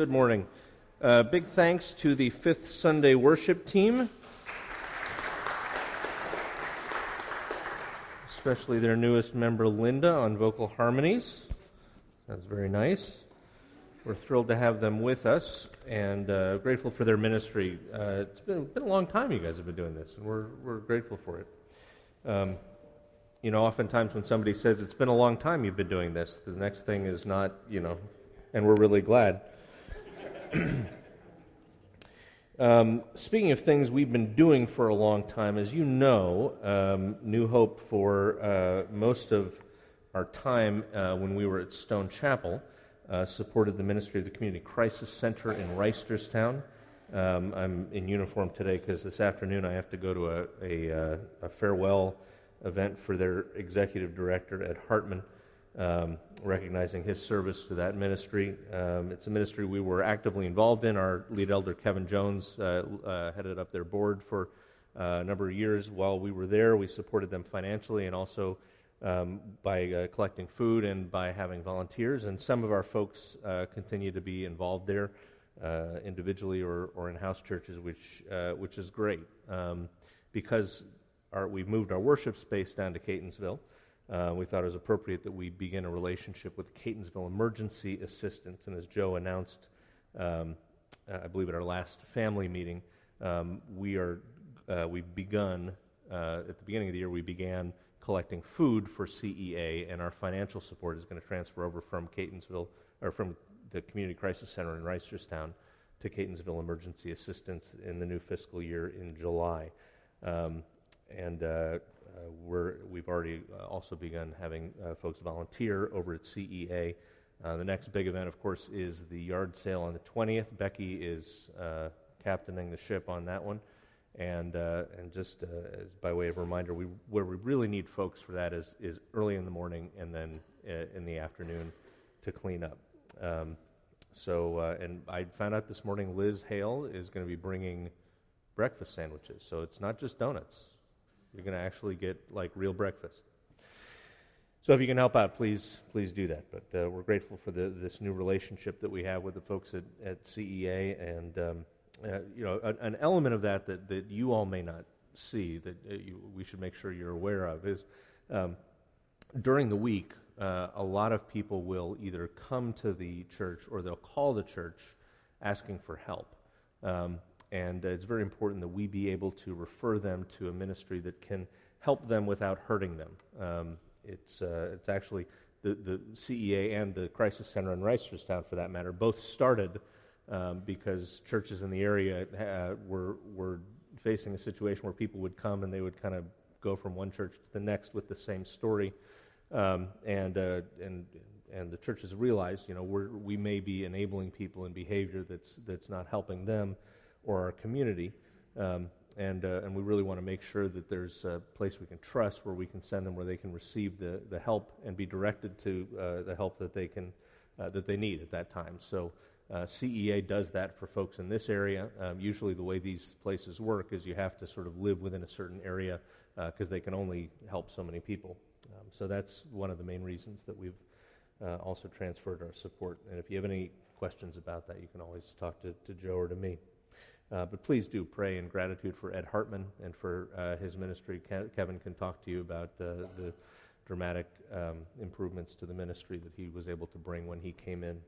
Good morning. Uh, big thanks to the Fifth Sunday worship team, especially their newest member, Linda, on vocal harmonies. That's very nice. We're thrilled to have them with us and uh, grateful for their ministry. Uh, it's been, been, a long time you guys have been doing this, and we're, we're grateful for it. Um, you know, oftentimes when somebody says it's been a long time you've been doing this, the next thing is not, you know, and we're really glad. um, speaking of things we've been doing for a long time, as you know, um, New Hope for uh, most of our time uh, when we were at Stone Chapel uh, supported the ministry of the Community Crisis Center in Reisterstown. Um, I'm in uniform today because this afternoon I have to go to a, a, uh, a farewell event for their executive director, Ed Hartman um, recognizing his service to that ministry. Um, it's a ministry we were actively involved in. Our lead elder, Kevin Jones, uh, uh, headed up their board for uh, a number of years. While we were there, we supported them financially and also um, by uh, collecting food and by having volunteers. And some of our folks uh, continue to be involved there. Individually or, or in house churches, which which is great um, because our, we've moved our worship space down to Catonsville, uh, we thought it was appropriate that we begin a relationship with Catonsville Emergency Assistance. And as Joe announced, um, I believe at our last family meeting, um, we are uh, we've begun uh, at the beginning of the year. We began collecting food for CEA, and our financial support is going to transfer over from Catonsville or from the Community Crisis Center in Reisterstown to Catonsville Emergency Assistance in the new fiscal year in July. Um, and uh, uh, we're, we've already uh, also begun having folks volunteer over at CEA. the next big event, of course, is the yard sale on the 20th. Becky is captaining the ship on that one. And, uh, and just uh, by way of reminder, we, where we really need folks for that is, is early in the morning and then in the afternoon to clean up. Um, so, and I found out this morning Liz Hale is going to be bringing breakfast sandwiches. So it's not just donuts. You're going to actually get like real breakfast. So if you can help out, please please do that. But uh, we're grateful for the, this new relationship that we have with the folks at, at CEA, and um, uh, you know an, an, element of that that, that you all may not see that uh, you, we should make sure you're aware of is um, during the week. Uh, a lot of people will either come to the church or they'll call the church asking for help. Um, and it's very important that we be able to refer them to a ministry that can help them without hurting them. Um, it's, uh, it's actually the, the CEA and the Crisis Center in Reisterstown, for that matter, both started um, because churches in the area uh, were, were facing a situation where people would come and they would kind of go from one church to the next with the same story. Um, and, uh, and, and the churches realized, you know, we we may be enabling people in behavior that's, that's not helping them or our community. Um, and, uh, and we really want to make sure that there's a place we can trust where we can send them where they can receive the, the help and be directed to uh, the help that they, can, uh, that they need at that time. So uh, CEA does that for folks in this area. Um, usually, the way these places work is you have to sort of live within a certain area because uh, they can only help so many people. Um, so that's one of the main reasons that we've uh, also transferred our support. And if you have any questions about that, you can always talk to, to Joe or to me. Uh, but please do pray in gratitude for Ed Hartman and for uh, his ministry. Ke- Kevin can talk to you about uh, the dramatic um, improvements to the ministry that he was able to bring when he came in.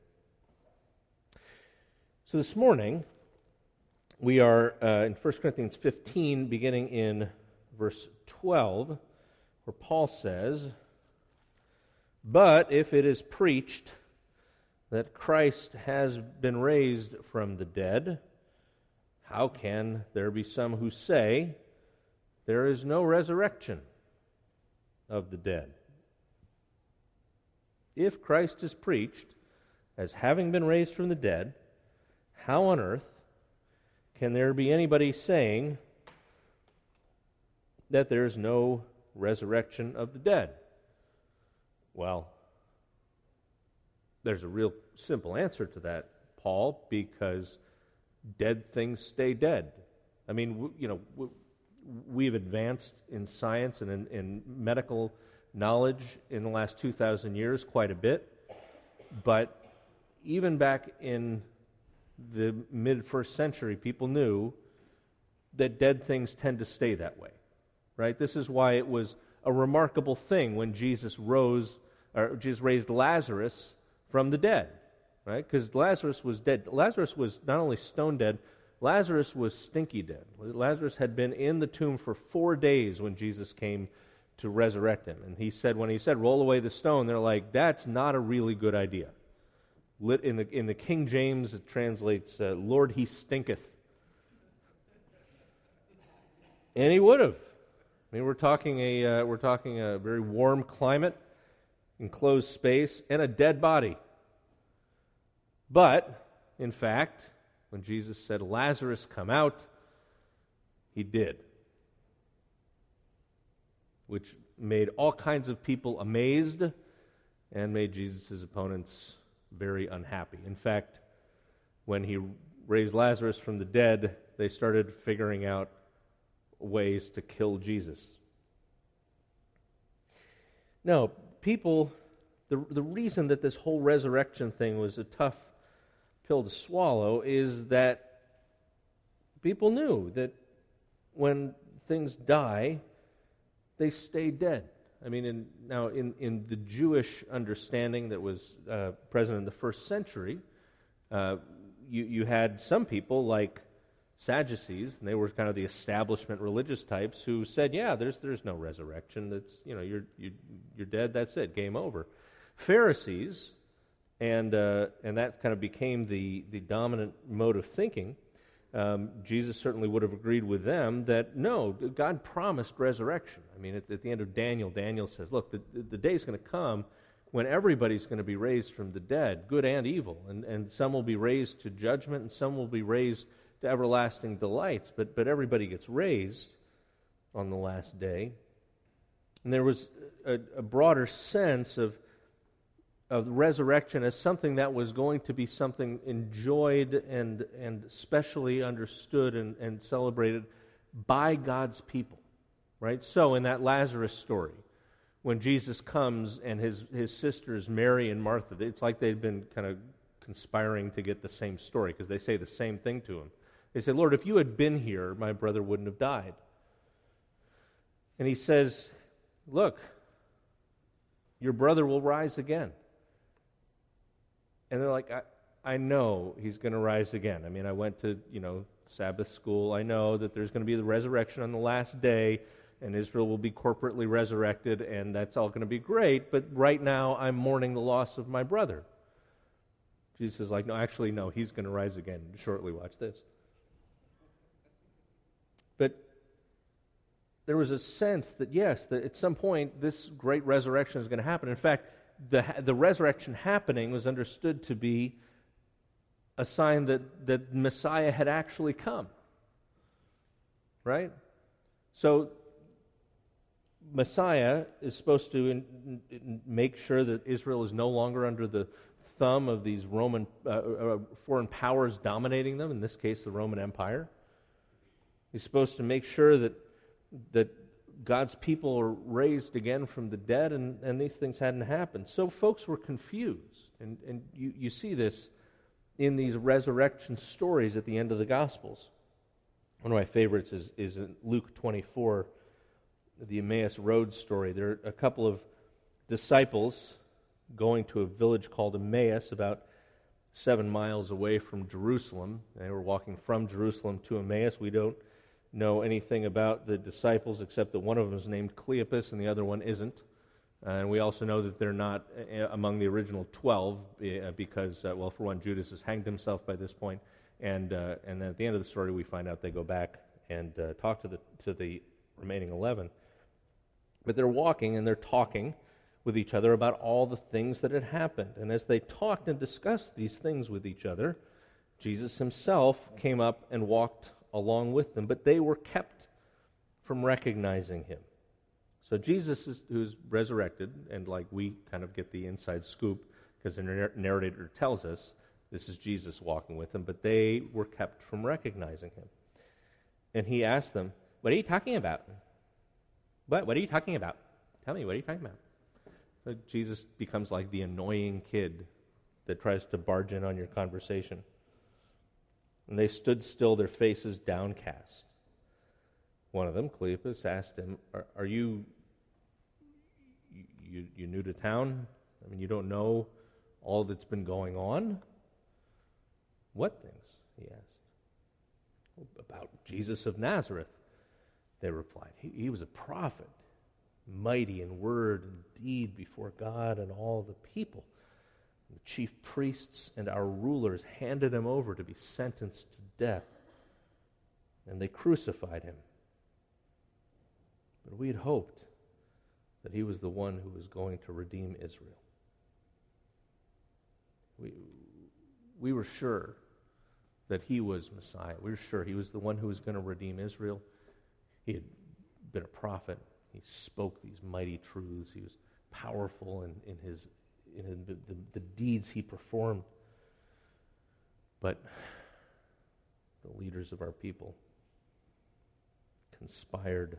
So this morning, we are uh, in 1 Corinthians 15, beginning in verse 12, where Paul says, But if it is preached that Christ has been raised from the dead, how can there be some who say there is no resurrection of the dead? If Christ is preached as having been raised from the dead, how on earth can there be anybody saying that there's no resurrection of the dead? Well, there's a real simple answer to that, Paul, because dead things stay dead. I mean, you know, we've advanced in science and in, in medical knowledge in the last 2,000 years quite a bit. But even back in the mid first century, people knew that dead things tend to stay that way. Right? This is why it was a remarkable thing when Jesus rose, or Jesus raised Lazarus from the dead. Right? Because Lazarus was dead. Lazarus was not only stone dead, Lazarus was stinky dead. Lazarus had been in the tomb for four days when Jesus came to resurrect him. And he said, when he said, roll away the stone, they're like, that's not a really good idea. In the, in the King James, it translates, uh, Lord, he stinketh. And he would have. I mean, we're talking a, uh, we're talking a very warm climate, enclosed space, and a dead body. But, in fact, when Jesus said, Lazarus, come out, he did. Which made all kinds of people amazed and made Jesus' opponents very unhappy. In fact, when he raised Lazarus from the dead, they started figuring out ways to kill Jesus. Now, people, the, the reason that this whole resurrection thing was a tough pill to swallow is that people knew that when things die, they stay dead. I mean, in, now in, in the Jewish understanding that was uh, present in the first century, uh, you, you had some people like Sadducees, and they were kind of the establishment religious types who said, "Yeah, there's there's no resurrection. That's you know you're you, are you're dead. That's it. Game over." Pharisees, and uh, and that kind of became the the dominant mode of thinking. Um, Jesus certainly would have agreed with them that no, God promised resurrection. I mean, at, at the end of Daniel, Daniel says, "Look, the the day's going to come." when everybody's going to be raised from the dead, good and evil, and, and some will be raised to judgment and some will be raised to everlasting delights, but, but everybody gets raised on the last day. And there was a, a broader sense of, of resurrection as something that was going to be something enjoyed and, and specially understood and, and celebrated by God's people. Right? So, in that Lazarus story, when Jesus comes and his, his sisters, Mary and Martha, it's like they've been kind of conspiring to get the same story because they say the same thing to him. They say, Lord, if you had been here, my brother wouldn't have died. And he says, Look, your brother will rise again. And they're like, I, I know he's going to rise again. I mean, I went to, you know, Sabbath school. I know that there's going to be the resurrection on the last day, and Israel will be corporately resurrected, and that's all going to be great. But right now, I'm mourning the loss of my brother. Jesus is like, no, actually, no, he's going to rise again shortly. Watch this. But there was a sense that, yes, that at some point this great resurrection is going to happen. In fact, the, the resurrection happening was understood to be a sign that, that Messiah had actually come. Right? So, Messiah is supposed to in, in, make sure that Israel is no longer under the thumb of these Roman uh, uh, foreign powers dominating them, in this case, the Roman Empire. He's supposed to make sure that, that God's people are raised again from the dead, and, and these things hadn't happened. So folks were confused. And, and you, you see this in these resurrection stories at the end of the Gospels. One of my favorites is, is in Luke 24, the Emmaus Road story. There are a couple of disciples going to a village called Emmaus, about seven miles away from Jerusalem. They were walking from Jerusalem to Emmaus. We don't know anything about the disciples except that one of them is named Cleopas and the other one isn't. and we also know that they're not uh, among the original 12 uh, because, well, for one, Judas has hanged himself by this point, and, uh, and then at the end of the story, we find out they go back and uh, talk to the, to the remaining 11. But they're walking and they're talking with each other about all the things that had happened. And as they talked and discussed these things with each other, Jesus himself came up and walked along with them, but they were kept from recognizing him. So Jesus, is, who's resurrected, and like we kind of get the inside scoop because the narrator tells us this is Jesus walking with them, but they were kept from recognizing him. And he asked them, What are you talking about? What? What are you talking about? Tell me, what are you talking about? So Jesus becomes like the annoying kid that tries to barge in on your conversation. And they stood still, their faces downcast. One of them, Cleopas, asked him, Are, are you, you, you new to town? I mean, you don't know all that's been going on? What things? he asked. About Jesus of Nazareth, they replied. He, he was a prophet, mighty in word and deed before God and all the people. The chief priests and our rulers handed him over to be sentenced to death, and they crucified him. But we had hoped that he was the one who was going to redeem Israel. We, we were sure that he was Messiah. We were sure he was the one who was going to redeem Israel. He had been a prophet. He spoke these mighty truths. He was powerful in, in, his, in the, the, the deeds he performed. But the leaders of our people conspired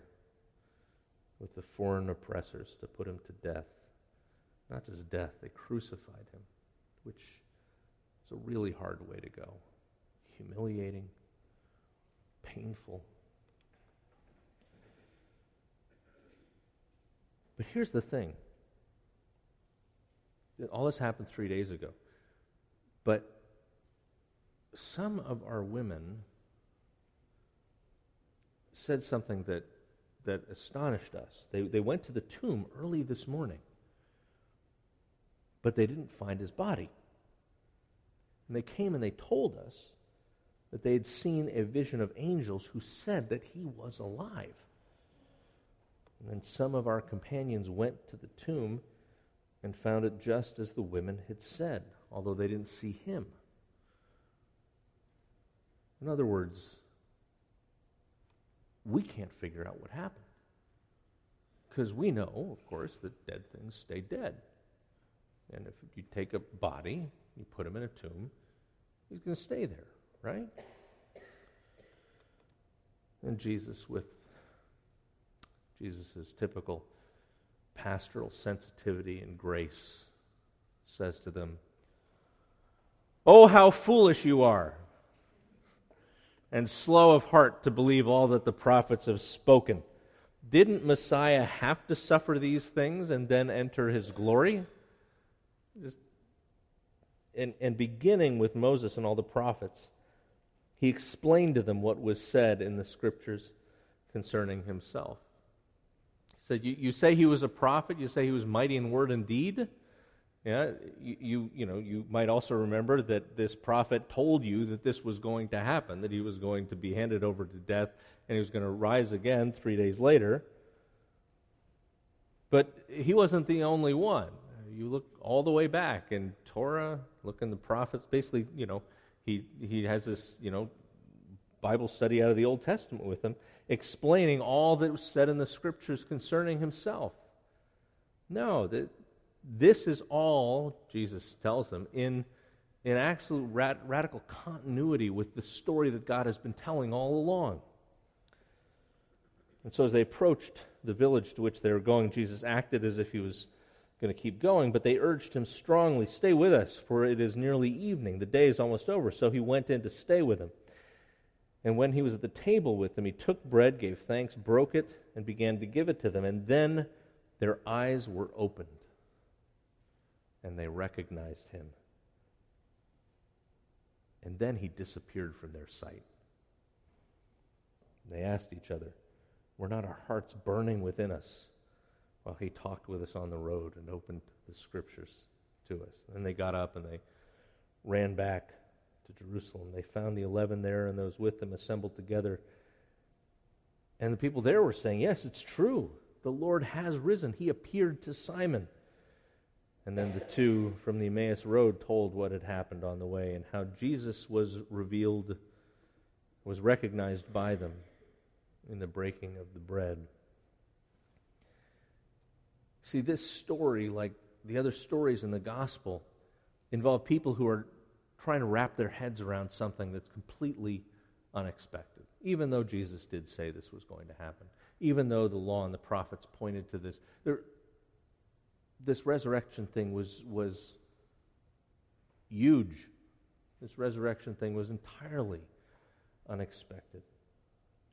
with the foreign oppressors to put him to death. Not just death, they crucified him, which is a really hard way to go. Humiliating, painful. But here's the thing all this happened three days ago. But some of our women said something that that astonished us. They, they went to the tomb early this morning, but they didn't find his body. And they came and they told us that they had seen a vision of angels who said that he was alive. And then some of our companions went to the tomb and found it just as the women had said, although they didn't see him. In other words, we can't figure out what happened. Because we know, of course, that dead things stay dead. And if you take a body, you put him in a tomb, he's going to stay there, right? And Jesus, with Jesus' typical pastoral sensitivity and grace, says to them, Oh, how foolish you are! and slow of heart to believe all that the prophets have spoken. Didn't Messiah have to suffer these things and then enter his glory? And, and beginning with Moses and all the prophets, he explained to them what was said in the scriptures concerning himself. Said, You, you say he was a prophet, you say he was mighty in word and deed. Yeah, you, you, you, know, you might also remember that this prophet told you that this was going to happen, that he was going to be handed over to death and he was going to rise again three days later. But he wasn't the only one. You look all the way back in Torah, look in the prophets. Basically, you know, he, he has this, you know, Bible study out of the Old Testament with him, explaining all that was said in the scriptures concerning himself. No, that this is all, Jesus tells them, in, in absolute rad, radical continuity with the story that God has been telling all along. And so as they approached the village to which they were going, Jesus acted as if he was going to keep going, but they urged him strongly, Stay with us, for it is nearly evening. The day is almost over. So he went in to stay with them. And when he was at the table with them, he took bread, gave thanks, broke it, and began to give it to them. And then their eyes were opened and they recognized him. And then he disappeared from their sight. They asked each other, Were not our hearts burning within us while he talked with us on the road and opened the scriptures to us? And they got up and they ran back to Jerusalem. They found the eleven there and those with them assembled together. And the people there were saying, Yes, it's true. The Lord has risen. He appeared to Simon. And then the two from the Emmaus Road told what had happened on the way and how Jesus was revealed, was recognized by them in the breaking of the bread. See, this story, like the other stories in the gospel, involve people who are trying to wrap their heads around something that's completely unexpected, even though Jesus did say this was going to happen, even though the law and the prophets pointed to this. There, this resurrection thing was, was huge. This resurrection thing was entirely unexpected.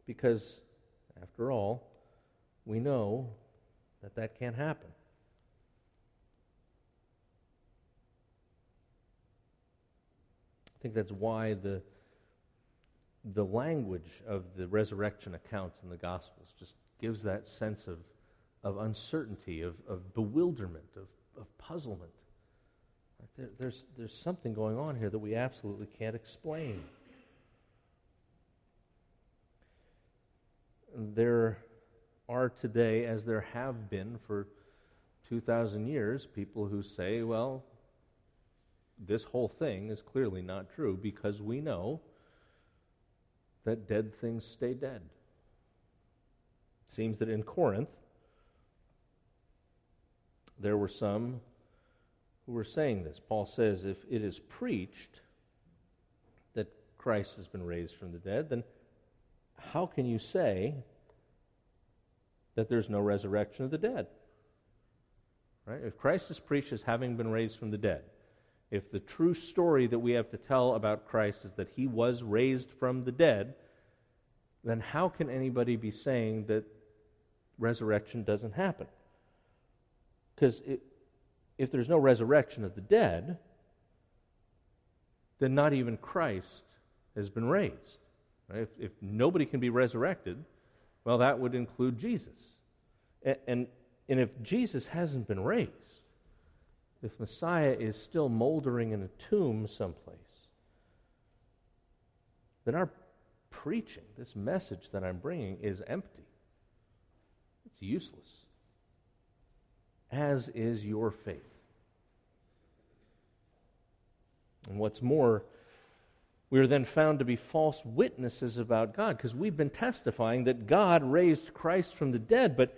Because, after all, we know that that can't happen. I think that's why the, the language of the resurrection accounts in the Gospels just gives that sense of, of uncertainty, of, of bewilderment, of, of puzzlement. There, there's, there's something going on here that we absolutely can't explain. There are today, as there have been for 2,000 years, people who say, well, this whole thing is clearly not true because we know that dead things stay dead. It seems that in Corinth, there were some who were saying this. Paul says, if it is preached that Christ has been raised from the dead, then how can you say that there's no resurrection of the dead? Right? If Christ is preached as having been raised from the dead, if the true story that we have to tell about Christ is that he was raised from the dead, then how can anybody be saying that resurrection doesn't happen? Because if there's no resurrection of the dead, then not even Christ has been raised. Right? If, if, nobody can be resurrected, well, that would include Jesus. And, and, and if Jesus hasn't been raised, if Messiah is still moldering in a tomb someplace, then our preaching, this message that I'm bringing, is empty. It's useless. As is your faith. And what's more, we are then found to be false witnesses about God because we've been testifying that God raised Christ from the dead, but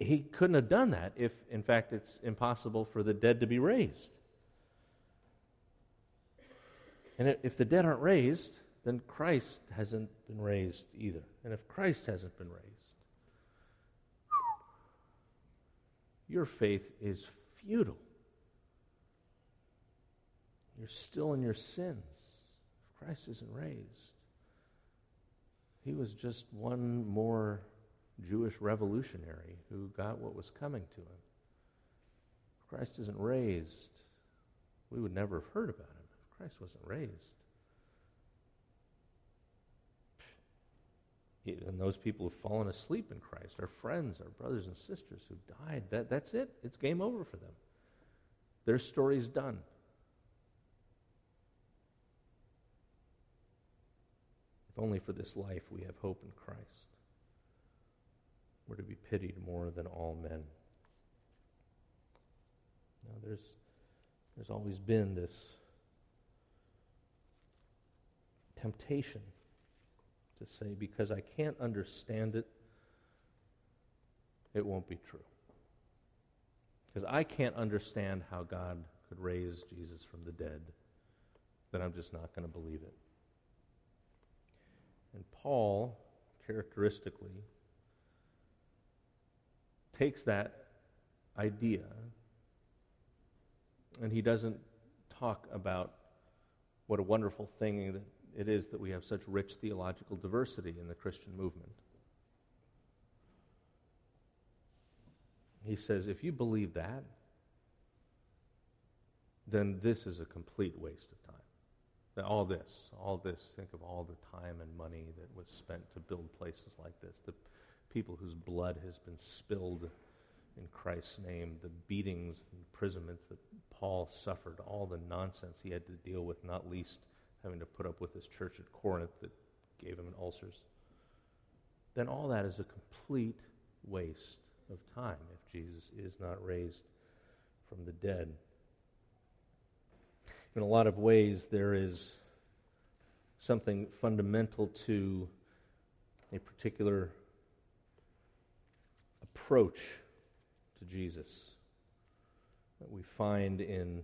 he couldn't have done that if, in fact, it's impossible for the dead to be raised. And if the dead aren't raised, then Christ hasn't been raised either. And if Christ hasn't been raised, your faith is futile. You're still in your sins if Christ isn't raised. He was just one more Jewish revolutionary who got what was coming to him. Christ isn't raised, we would never have heard about him if Christ wasn't raised. And those people who've fallen asleep in Christ, our friends, our brothers and sisters who died, that, that's it. It's game over for them. Their story's done. If only for this life we have hope in Christ. We're to be pitied more than all men. Now, there's, there's always been this temptation to say, because I can't understand it, it won't be true. Because I can't understand how God could raise Jesus from the dead, then I'm just not going to believe it. And Paul, characteristically, takes that idea and he doesn't talk about what a wonderful thing it is that we have such rich theological diversity in the Christian movement. He says, if you believe that, then this is a complete waste of time. All this, all this, think of all the time and money that was spent to build places like this, the people whose blood has been spilled in Christ's name, the beatings, the imprisonments that Paul suffered, all the nonsense he had to deal with, not least having to put up with this church at Corinth that gave him ulcers, then all that is a complete waste of time if Jesus is not raised from the dead. In a lot of ways, there is something fundamental to a particular approach to Jesus that we find in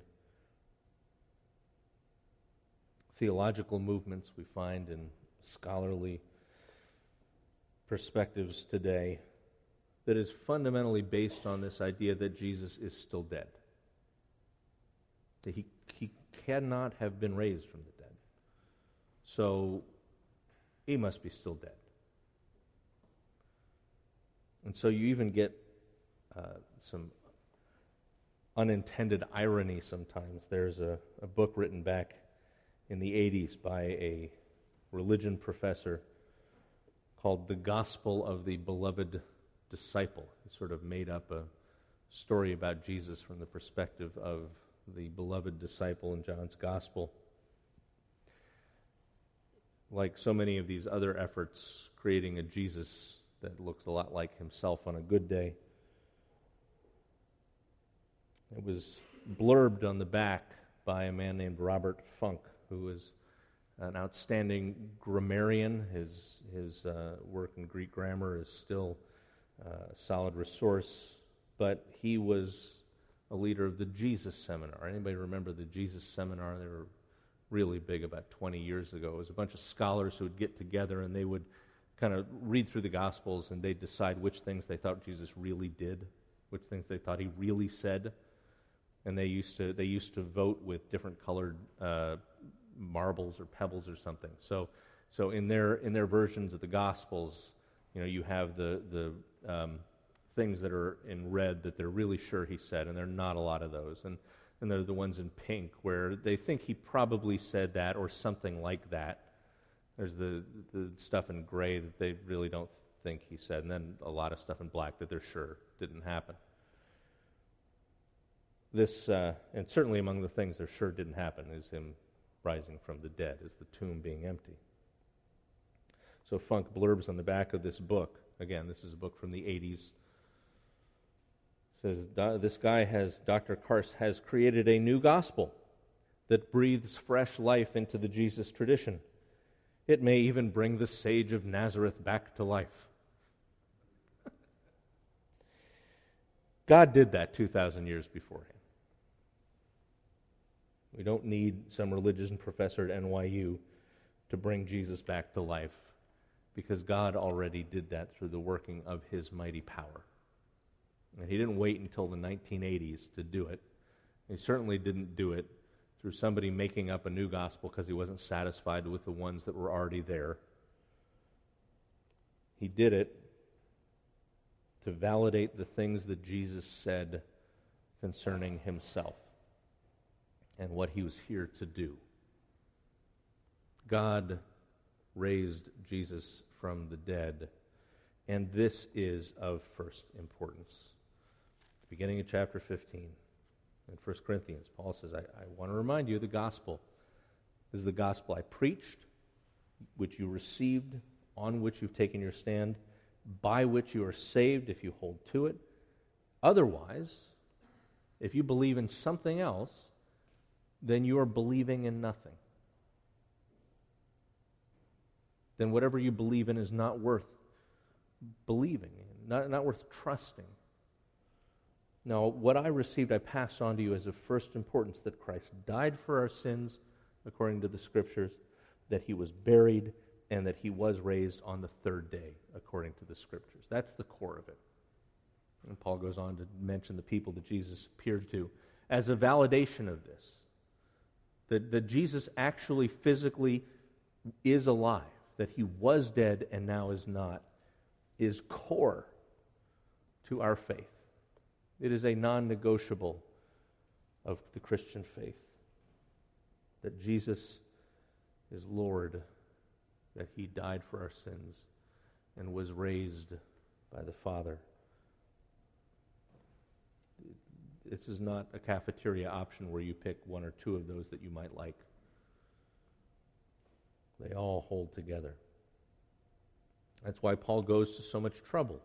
theological movements, we find in scholarly perspectives today that is fundamentally based on this idea that Jesus is still dead. That he, he cannot have been raised from the dead. So he must be still dead. And so you even get uh, some unintended irony sometimes. There's a, a book written back in the 80s by a religion professor called The Gospel of the Beloved Disciple. He sort of made up a story about Jesus from the perspective of the beloved disciple in John's Gospel. Like so many of these other efforts, creating a Jesus that looks a lot like himself on a good day. It was blurbed on the back by a man named Robert Funk, who was an outstanding grammarian. His, his uh, work in Greek grammar is still uh, a solid resource, but he was a leader of the Jesus Seminar. Anybody remember the Jesus Seminar? They were really big about 20 years ago. It was a bunch of scholars who would get together and they would kind of read through the Gospels and they'd decide which things they thought Jesus really did, which things they thought he really said. And they used to, they used to vote with different colored uh, marbles or pebbles or something. So, so in, their, in their versions of the Gospels, you know, you have the, the um, things that are in red that they're really sure he said, and there are not a lot of those. And, and they're the ones in pink where they think he probably said that or something like that. There's the, the stuff in gray that they really don't think he said, and then a lot of stuff in black that they're sure didn't happen. This, uh, and certainly among the things they're sure didn't happen, is him rising from the dead, is the tomb being empty. So Funk blurbs on the back of this book. Again, this is a book from the 80s. Says this guy has Dr. Carse has created a new gospel that breathes fresh life into the Jesus tradition. It may even bring the sage of Nazareth back to life. God did that 2,000 years beforehand. We don't need some religious professor at NYU to bring Jesus back to life because God already did that through the working of his mighty power. And he didn't wait until the 1980s to do it. He certainly didn't do it through somebody making up a new gospel because he wasn't satisfied with the ones that were already there. He did it to validate the things that Jesus said concerning himself and what he was here to do. God raised Jesus from the dead, and this is of first importance. Beginning of chapter 15 in 1 Corinthians. Paul says, I, I want to remind you of the gospel. This is the gospel I preached, which you received, on which you've taken your stand, by which you are saved if you hold to it. Otherwise, if you believe in something else, then you are believing in nothing. Then whatever you believe in is not worth believing in, not, not worth trusting. Now, what I received, I passed on to you as of first importance that Christ died for our sins, according to the Scriptures, that he was buried, and that he was raised on the third day, according to the Scriptures. That's the core of it. And Paul goes on to mention the people that Jesus appeared to as a validation of this. That, that Jesus actually physically is alive, that he was dead and now is not, is core to our faith. It is a non negotiable of the Christian faith that Jesus is Lord, that He died for our sins and was raised by the Father. This is not a cafeteria option where you pick one or two of those that you might like. They all hold together. That's why Paul goes to so much trouble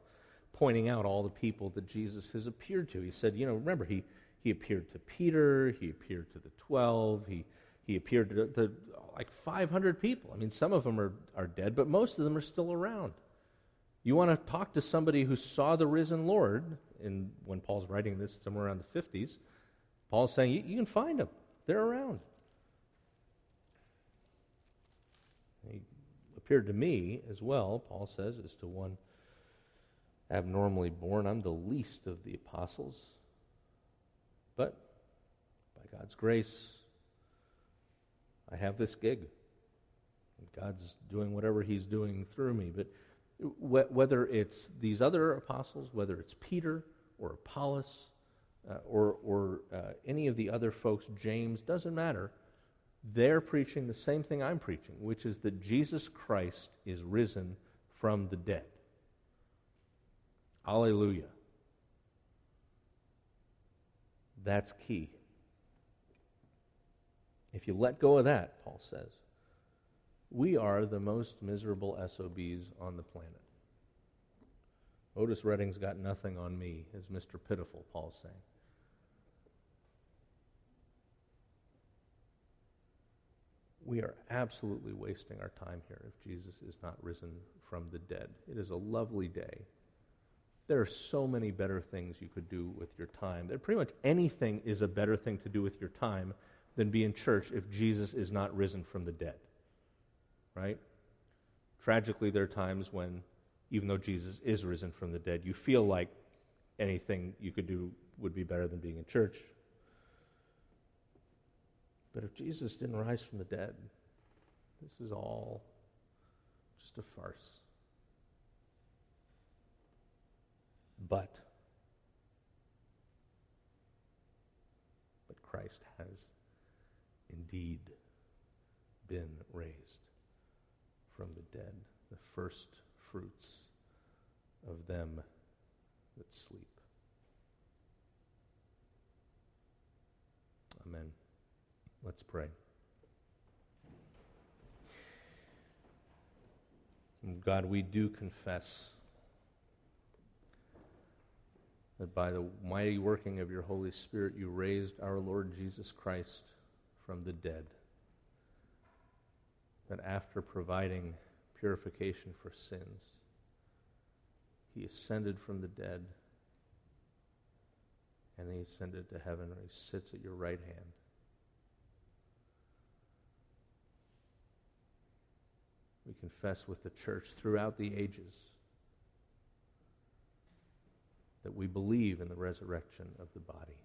pointing out all the people that Jesus has appeared to. He said, you know, remember, he, he appeared to Peter, he appeared to the 12, he, he appeared to, to like 500 people. I mean, some of them are, are dead, but most of them are still around. You want to talk to somebody who saw the risen Lord, and when Paul's writing this somewhere around the 50s, Paul's saying, you, you can find them. They're around. He appeared to me as well, Paul says, as to one abnormally born. I'm the least of the apostles. But by God's grace, I have this gig. God's doing whatever He's doing through me. But wh- whether it's these other apostles, whether it's Peter or Apollos uh, or, or uh, any of the other folks, James, doesn't matter. They're preaching the same thing I'm preaching, which is that Jesus Christ is risen from the dead. Alleluia. That's key. If you let go of that, Paul says, we are the most miserable SOBs on the planet. Otis Redding's got nothing on me, as Mr. Pitiful, Paul's saying. We are absolutely wasting our time here if Jesus is not risen from the dead. It is a lovely day. There are so many better things you could do with your time. There, pretty much anything is a better thing to do with your time than be in church if Jesus is not risen from the dead. Right? Tragically, there are times when, even though Jesus is risen from the dead, you feel like anything you could do would be better than being in church. But if Jesus didn't rise from the dead, this is all just a farce. But, but Christ has indeed been raised from the dead, the first fruits of them that sleep. Amen. Let's pray. God, we do confess that by the mighty working of your Holy Spirit, you raised our Lord Jesus Christ from the dead. That after providing purification for sins, he ascended from the dead and he ascended to heaven where he sits at your right hand. We confess with the church throughout the ages that we believe in the resurrection of the body.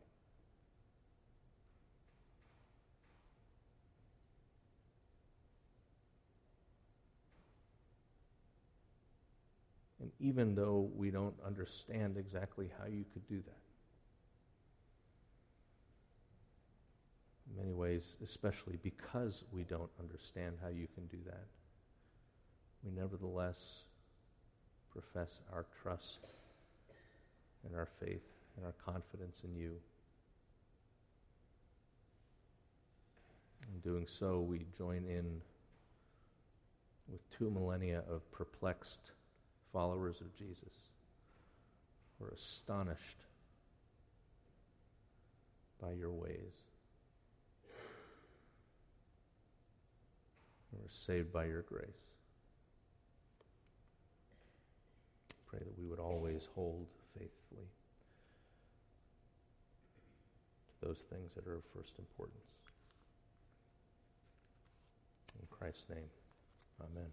And even though we don't understand exactly how you could do that, in many ways, especially because we don't understand how you can do that, we nevertheless profess our trust and our faith and our confidence in you. In doing so, we join in with two millennia of perplexed followers of Jesus who are astonished by your ways. Who are saved by your grace. Pray that we would always hold faithfully to those things that are of first importance. In Christ's name, amen.